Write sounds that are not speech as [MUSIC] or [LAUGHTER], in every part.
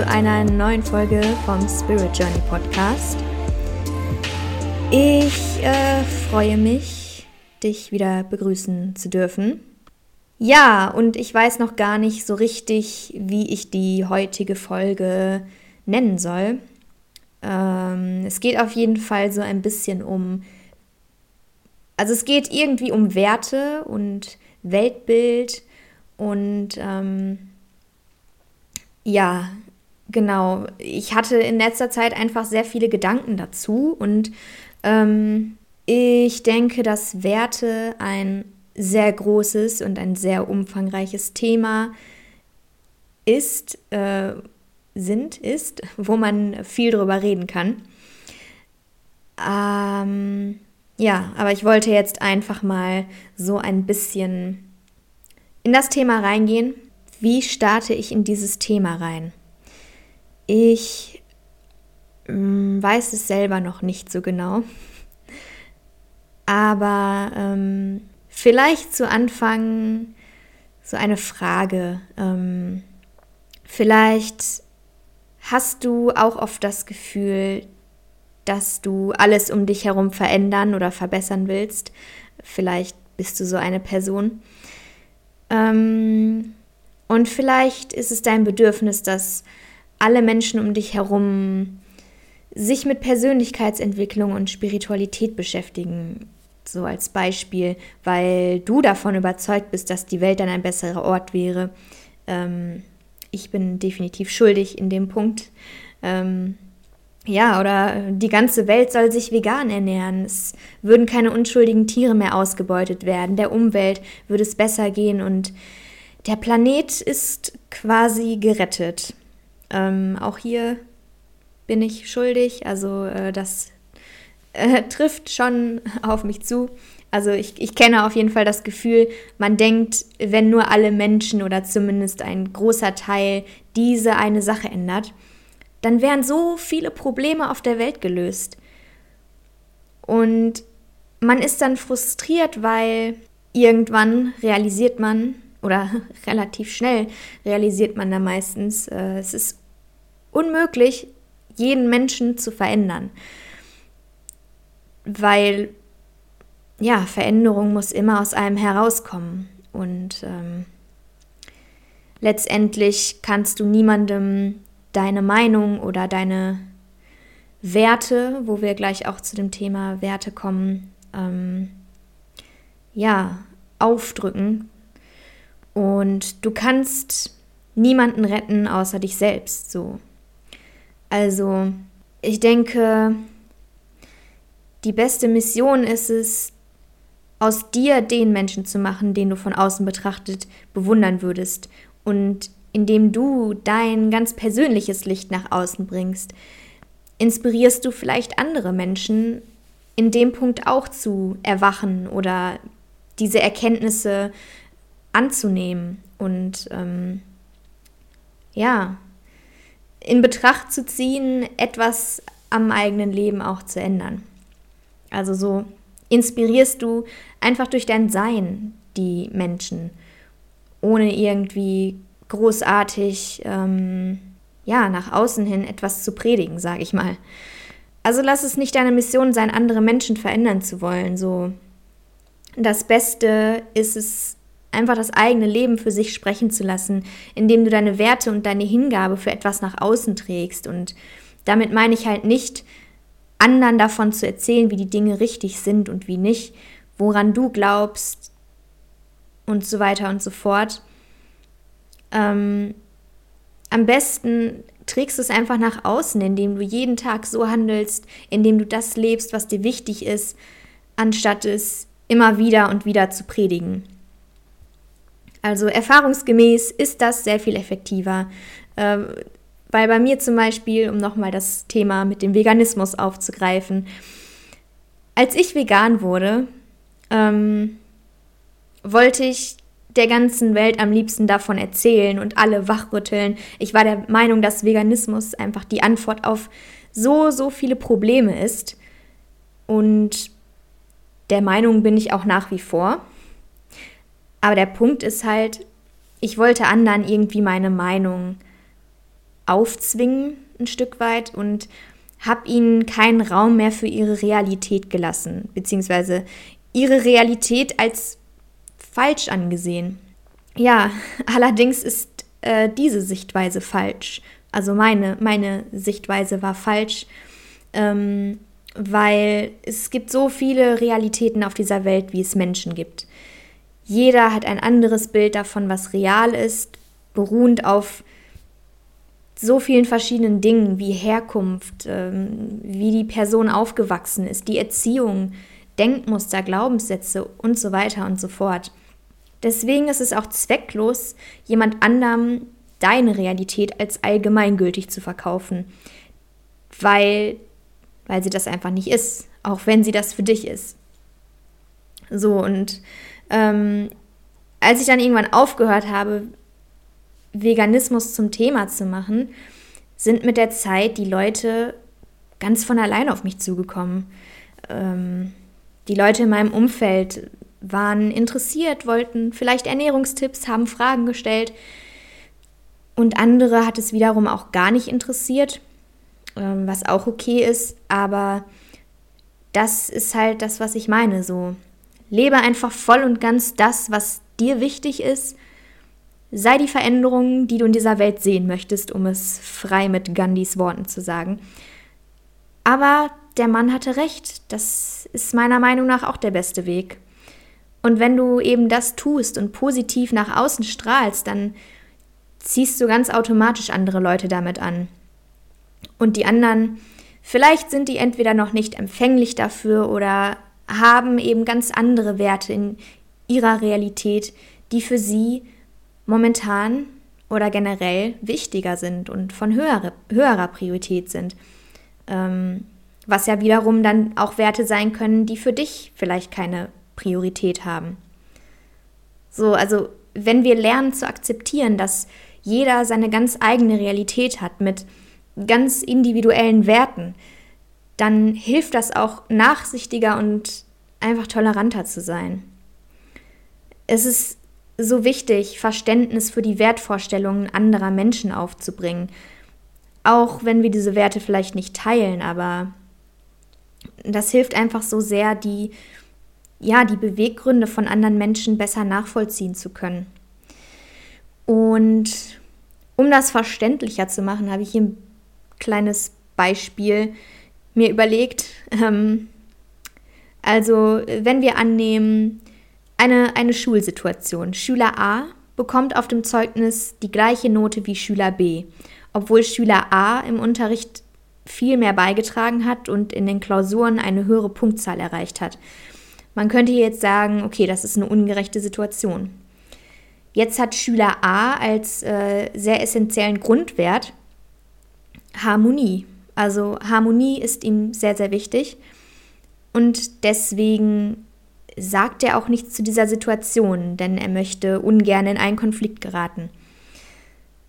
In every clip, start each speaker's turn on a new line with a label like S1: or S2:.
S1: zu einer neuen Folge vom Spirit Journey Podcast. Ich äh, freue mich, dich wieder begrüßen zu dürfen. Ja, und ich weiß noch gar nicht so richtig, wie ich die heutige Folge nennen soll. Ähm, es geht auf jeden Fall so ein bisschen um, also es geht irgendwie um Werte und Weltbild und ähm, ja, genau. Ich hatte in letzter Zeit einfach sehr viele Gedanken dazu und ähm, ich denke, dass Werte ein sehr großes und ein sehr umfangreiches Thema ist, äh, sind, ist, [LAUGHS] wo man viel drüber reden kann. Ähm, ja, aber ich wollte jetzt einfach mal so ein bisschen in das Thema reingehen wie starte ich in dieses Thema rein? Ich ähm, weiß es selber noch nicht so genau, aber ähm, vielleicht zu Anfang so eine Frage. Ähm, vielleicht hast du auch oft das Gefühl, dass du alles um dich herum verändern oder verbessern willst. Vielleicht bist du so eine Person. Ähm, und vielleicht ist es dein Bedürfnis, dass alle Menschen um dich herum sich mit Persönlichkeitsentwicklung und Spiritualität beschäftigen. So als Beispiel, weil du davon überzeugt bist, dass die Welt dann ein besserer Ort wäre. Ähm, ich bin definitiv schuldig in dem Punkt. Ähm, ja, oder die ganze Welt soll sich vegan ernähren. Es würden keine unschuldigen Tiere mehr ausgebeutet werden. Der Umwelt würde es besser gehen und der Planet ist quasi gerettet. Ähm, auch hier bin ich schuldig, also äh, das äh, [LAUGHS] trifft schon [LAUGHS] auf mich zu. Also ich, ich kenne auf jeden Fall das Gefühl, man denkt, wenn nur alle Menschen oder zumindest ein großer Teil diese eine Sache ändert, dann wären so viele Probleme auf der Welt gelöst. Und man ist dann frustriert, weil irgendwann realisiert man, oder [LAUGHS] relativ schnell realisiert man da meistens, äh, es ist unmöglich, jeden Menschen zu verändern. Weil, ja, Veränderung muss immer aus einem herauskommen. Und ähm, letztendlich kannst du niemandem deine Meinung oder deine Werte, wo wir gleich auch zu dem Thema Werte kommen, ähm, ja, aufdrücken, und du kannst niemanden retten außer dich selbst, so. Also, ich denke, die beste Mission ist es, aus dir den Menschen zu machen, den du von außen betrachtet bewundern würdest. Und indem du dein ganz persönliches Licht nach außen bringst, inspirierst du vielleicht andere Menschen, in dem Punkt auch zu erwachen oder diese Erkenntnisse anzunehmen und ähm, ja, in Betracht zu ziehen, etwas am eigenen Leben auch zu ändern. Also so inspirierst du einfach durch dein Sein die Menschen, ohne irgendwie großartig ähm, ja nach außen hin etwas zu predigen, sage ich mal. Also lass es nicht deine Mission sein, andere Menschen verändern zu wollen. So das Beste ist es einfach das eigene Leben für sich sprechen zu lassen, indem du deine Werte und deine Hingabe für etwas nach außen trägst. Und damit meine ich halt nicht, anderen davon zu erzählen, wie die Dinge richtig sind und wie nicht, woran du glaubst und so weiter und so fort. Ähm, am besten trägst du es einfach nach außen, indem du jeden Tag so handelst, indem du das lebst, was dir wichtig ist, anstatt es immer wieder und wieder zu predigen. Also erfahrungsgemäß ist das sehr viel effektiver. Ähm, weil bei mir zum Beispiel, um nochmal das Thema mit dem Veganismus aufzugreifen, als ich vegan wurde, ähm, wollte ich der ganzen Welt am liebsten davon erzählen und alle wachrütteln. Ich war der Meinung, dass Veganismus einfach die Antwort auf so, so viele Probleme ist. Und der Meinung bin ich auch nach wie vor. Aber der Punkt ist halt, ich wollte anderen irgendwie meine Meinung aufzwingen, ein Stück weit, und habe ihnen keinen Raum mehr für ihre Realität gelassen, beziehungsweise ihre Realität als falsch angesehen. Ja, [LAUGHS] allerdings ist äh, diese Sichtweise falsch. Also meine, meine Sichtweise war falsch, ähm, weil es gibt so viele Realitäten auf dieser Welt, wie es Menschen gibt. Jeder hat ein anderes Bild davon, was real ist, beruhend auf so vielen verschiedenen Dingen wie Herkunft, ähm, wie die Person aufgewachsen ist, die Erziehung, Denkmuster, Glaubenssätze und so weiter und so fort. Deswegen ist es auch zwecklos, jemand anderem deine Realität als allgemeingültig zu verkaufen, weil, weil sie das einfach nicht ist, auch wenn sie das für dich ist. So, und ähm, als ich dann irgendwann aufgehört habe, Veganismus zum Thema zu machen, sind mit der Zeit die Leute ganz von allein auf mich zugekommen. Ähm, die Leute in meinem Umfeld waren interessiert, wollten vielleicht Ernährungstipps, haben Fragen gestellt. Und andere hat es wiederum auch gar nicht interessiert, ähm, was auch okay ist. Aber das ist halt das, was ich meine. So, lebe einfach voll und ganz das, was dir wichtig ist Sei die Veränderung, die du in dieser Welt sehen möchtest, um es frei mit Gandhis Worten zu sagen. Aber der Mann hatte recht, das ist meiner Meinung nach auch der beste Weg. Und wenn du eben das tust und positiv nach außen strahlst, dann ziehst du ganz automatisch andere Leute damit an. Und die anderen, vielleicht sind die entweder noch nicht empfänglich dafür oder haben eben ganz andere Werte in ihrer Realität, die für sie momentan oder generell wichtiger sind und von höhere, höherer Priorität sind. Ähm, was ja wiederum dann auch Werte sein können, die für dich vielleicht keine Priorität haben. So, also wenn wir lernen zu akzeptieren, dass jeder seine ganz eigene Realität hat mit ganz individuellen Werten, dann hilft das auch nachsichtiger und einfach toleranter zu sein. Es ist so wichtig, Verständnis für die Wertvorstellungen anderer Menschen aufzubringen. Auch wenn wir diese Werte vielleicht nicht teilen, aber das hilft einfach so sehr, die, ja, die Beweggründe von anderen Menschen besser nachvollziehen zu können. Und um das verständlicher zu machen, habe ich hier ein kleines Beispiel mir überlegt. Ähm, also, wenn wir annehmen, eine, eine Schulsituation. Schüler A bekommt auf dem Zeugnis die gleiche Note wie Schüler B, obwohl Schüler A im Unterricht viel mehr beigetragen hat und in den Klausuren eine höhere Punktzahl erreicht hat. Man könnte jetzt sagen, okay, das ist eine ungerechte Situation. Jetzt hat Schüler A als äh, sehr essentiellen Grundwert Harmonie. Also Harmonie ist ihm sehr, sehr wichtig. Und deswegen sagt er auch nichts zu dieser Situation, denn er möchte ungern in einen Konflikt geraten.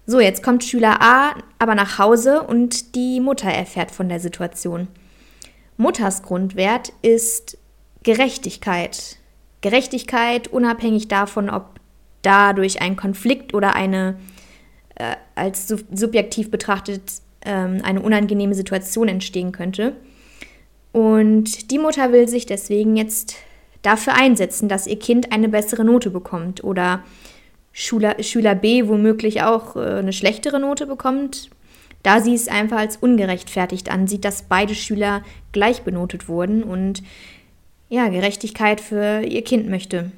S1: So, jetzt kommt Schüler A aber nach Hause und die Mutter erfährt von der Situation. Mutters Grundwert ist Gerechtigkeit. Gerechtigkeit unabhängig davon, ob dadurch ein Konflikt oder eine äh, als subjektiv betrachtet ähm, eine unangenehme Situation entstehen könnte. Und die Mutter will sich deswegen jetzt dafür einsetzen, dass ihr Kind eine bessere Note bekommt oder Schüler, Schüler B womöglich auch äh, eine schlechtere Note bekommt, da sie es einfach als ungerechtfertigt ansieht, dass beide Schüler gleich benotet wurden und ja, Gerechtigkeit für ihr Kind möchte.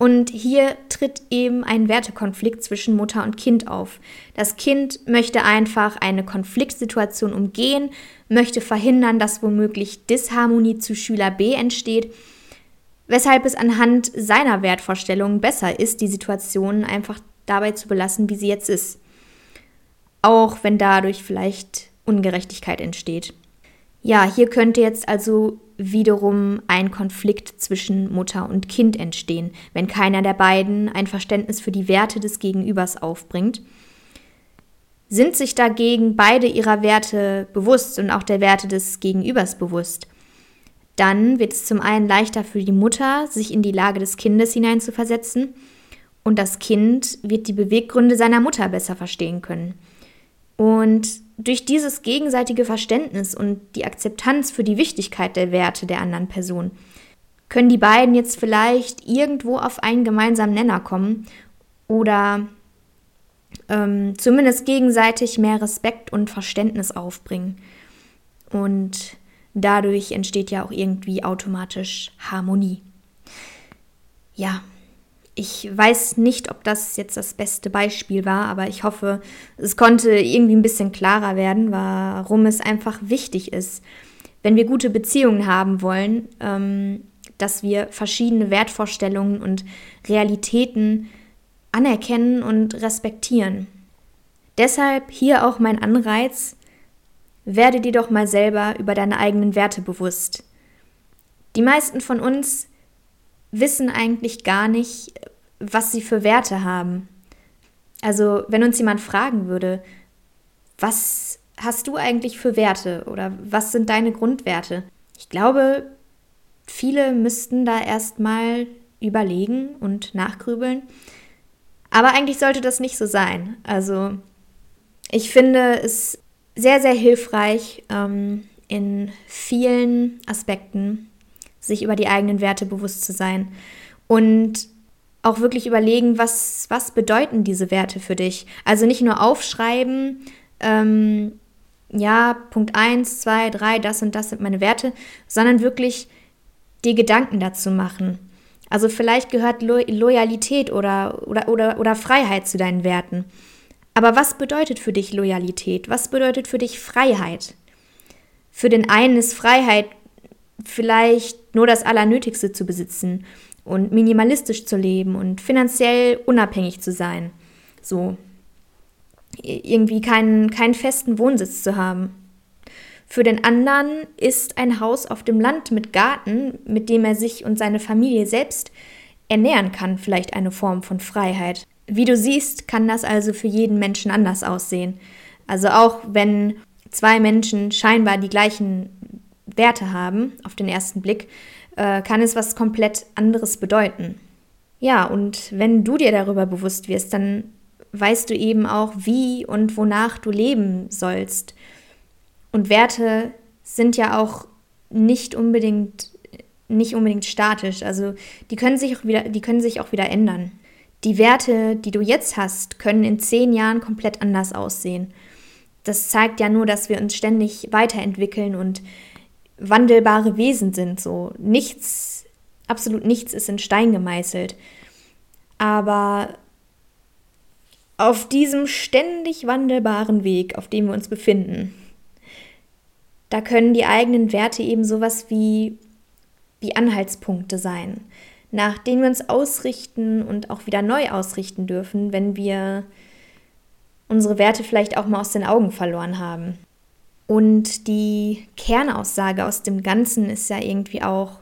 S1: Und hier tritt eben ein Wertekonflikt zwischen Mutter und Kind auf. Das Kind möchte einfach eine Konfliktsituation umgehen, möchte verhindern, dass womöglich Disharmonie zu Schüler B entsteht weshalb es anhand seiner Wertvorstellungen besser ist, die Situation einfach dabei zu belassen, wie sie jetzt ist. Auch wenn dadurch vielleicht Ungerechtigkeit entsteht. Ja, hier könnte jetzt also wiederum ein Konflikt zwischen Mutter und Kind entstehen, wenn keiner der beiden ein Verständnis für die Werte des Gegenübers aufbringt. Sind sich dagegen beide ihrer Werte bewusst und auch der Werte des Gegenübers bewusst, dann wird es zum einen leichter für die Mutter, sich in die Lage des Kindes hineinzuversetzen und das Kind wird die Beweggründe seiner Mutter besser verstehen können. Und durch dieses gegenseitige Verständnis und die Akzeptanz für die Wichtigkeit der Werte der anderen Person können die beiden jetzt vielleicht irgendwo auf einen gemeinsamen Nenner kommen oder ähm, zumindest gegenseitig mehr Respekt und Verständnis aufbringen. Und dadurch entsteht ja auch irgendwie automatisch Harmonie. Ja, ich weiß nicht, ob das jetzt das beste Beispiel war, aber ich hoffe, es konnte irgendwie ein bisschen klarer werden, warum es einfach wichtig ist, wenn wir gute Beziehungen haben wollen, ähm, dass wir verschiedene Wertvorstellungen und Realitäten anerkennen und respektieren. Deshalb hier auch mein Anreiz, werde dir doch mal selber über deine eigenen Werte bewusst. Die meisten von uns wissen eigentlich gar nicht, was sie für Werte haben. Also wenn uns jemand fragen würde, was hast du eigentlich für Werte oder was sind deine Grundwerte? Ich glaube, viele müssten da erstmal überlegen und nachgrübeln. Aber eigentlich sollte das nicht so sein. Also ich finde es sehr, sehr hilfreich, ähm, in vielen Aspekten sich über die eigenen Werte bewusst zu sein und auch wirklich überlegen, was, was bedeuten diese Werte für dich. Also nicht nur aufschreiben, ähm, ja, Punkt 1, 2, 3, das und das sind meine Werte, sondern wirklich dir Gedanken dazu machen. Also vielleicht gehört Lo Loyalität oder, oder, oder, oder Freiheit zu deinen Werten. Aber was bedeutet für dich Loyalität? Was bedeutet für dich Freiheit? Für den einen ist Freiheit vielleicht nur das Allernötigste zu besitzen und minimalistisch zu leben und finanziell unabhängig zu sein. So. Irgendwie keinen, keinen festen Wohnsitz zu haben. Für den anderen ist ein Haus auf dem Land mit Garten, mit dem er sich und seine Familie selbst ernähren kann, vielleicht eine Form von Freiheit. Wie du siehst, kann das also für jeden Menschen anders aussehen. Also auch wenn zwei Menschen scheinbar die gleichen Werte haben, auf den ersten Blick, äh, kann es was komplett anderes bedeuten. Ja, und wenn du dir darüber bewusst wirst, dann weißt du eben auch, wie und wonach du leben sollst. Und Werte sind ja auch nicht unbedingt nicht unbedingt statisch, also die können sich auch wieder die können sich auch wieder ändern. Die Werte, die du jetzt hast, können in zehn Jahren komplett anders aussehen. Das zeigt ja nur, dass wir uns ständig weiterentwickeln und wandelbare Wesen sind. So nichts, absolut nichts ist in Stein gemeißelt. Aber auf diesem ständig wandelbaren Weg, auf dem wir uns befinden, da können die eigenen Werte eben sowas wie, wie Anhaltspunkte sein, nach denen wir uns ausrichten und auch wieder neu ausrichten dürfen, wenn wir unsere Werte vielleicht auch mal aus den Augen verloren haben. Und die Kernaussage aus dem Ganzen ist ja irgendwie auch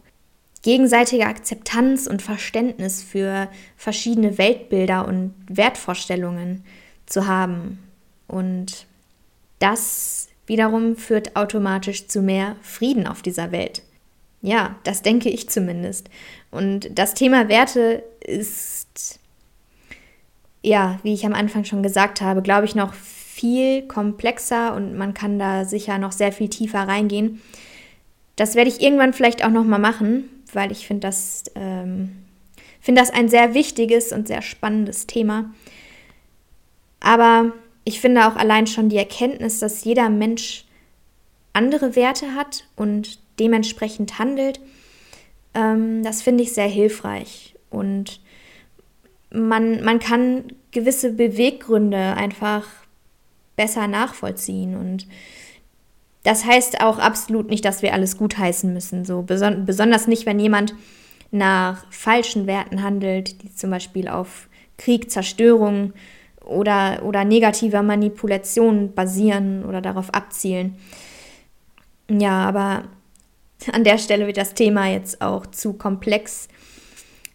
S1: gegenseitige Akzeptanz und Verständnis für verschiedene Weltbilder und Wertvorstellungen zu haben. Und das wiederum führt automatisch zu mehr Frieden auf dieser Welt. Ja, das denke ich zumindest. Und das Thema Werte ist, ja, wie ich am Anfang schon gesagt habe, glaube ich, noch viel komplexer und man kann da sicher noch sehr viel tiefer reingehen. Das werde ich irgendwann vielleicht auch noch mal machen, weil ich finde das, ähm, finde das ein sehr wichtiges und sehr spannendes Thema. Aber ich finde auch allein schon die Erkenntnis, dass jeder Mensch andere Werte hat und dementsprechend handelt, ähm, das finde ich sehr hilfreich. Und man, man kann gewisse Beweggründe einfach besser nachvollziehen. Und das heißt auch absolut nicht, dass wir alles gutheißen müssen. So beson besonders nicht, wenn jemand nach falschen Werten handelt, die zum Beispiel auf Krieg, Zerstörung oder, oder negativer Manipulation basieren oder darauf abzielen. Ja, aber an der Stelle wird das Thema jetzt auch zu komplex.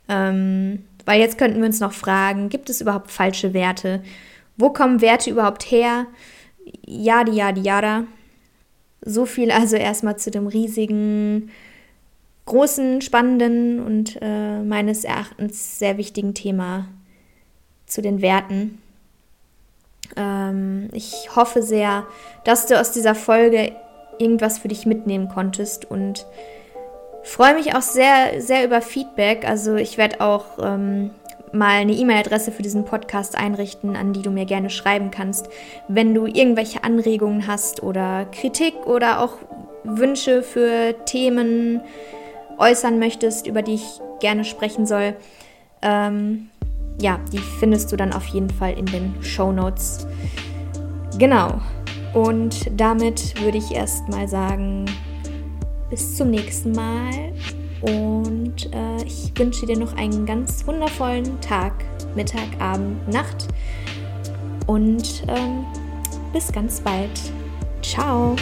S1: Ähm, weil jetzt könnten wir uns noch fragen, gibt es überhaupt falsche Werte? Wo kommen Werte überhaupt her? Yadi, yadi, yada. So viel also erstmal zu dem riesigen, großen, spannenden und äh, meines Erachtens sehr wichtigen Thema zu den Werten. Ähm, ich hoffe sehr, dass du aus dieser Folge irgendwas für dich mitnehmen konntest und freue mich auch sehr, sehr über Feedback. Also ich werde auch ähm, mal eine E-Mail-Adresse für diesen Podcast einrichten, an die du mir gerne schreiben kannst, wenn du irgendwelche Anregungen hast oder Kritik oder auch Wünsche für Themen äußern möchtest, über die ich gerne sprechen soll. Ähm, ja, die findest du dann auf jeden Fall in den Show Notes. Genau. Und damit würde ich erstmal sagen, bis zum nächsten Mal und äh, ich wünsche dir noch einen ganz wundervollen Tag, Mittag, Abend, Nacht und ähm, bis ganz bald. Ciao.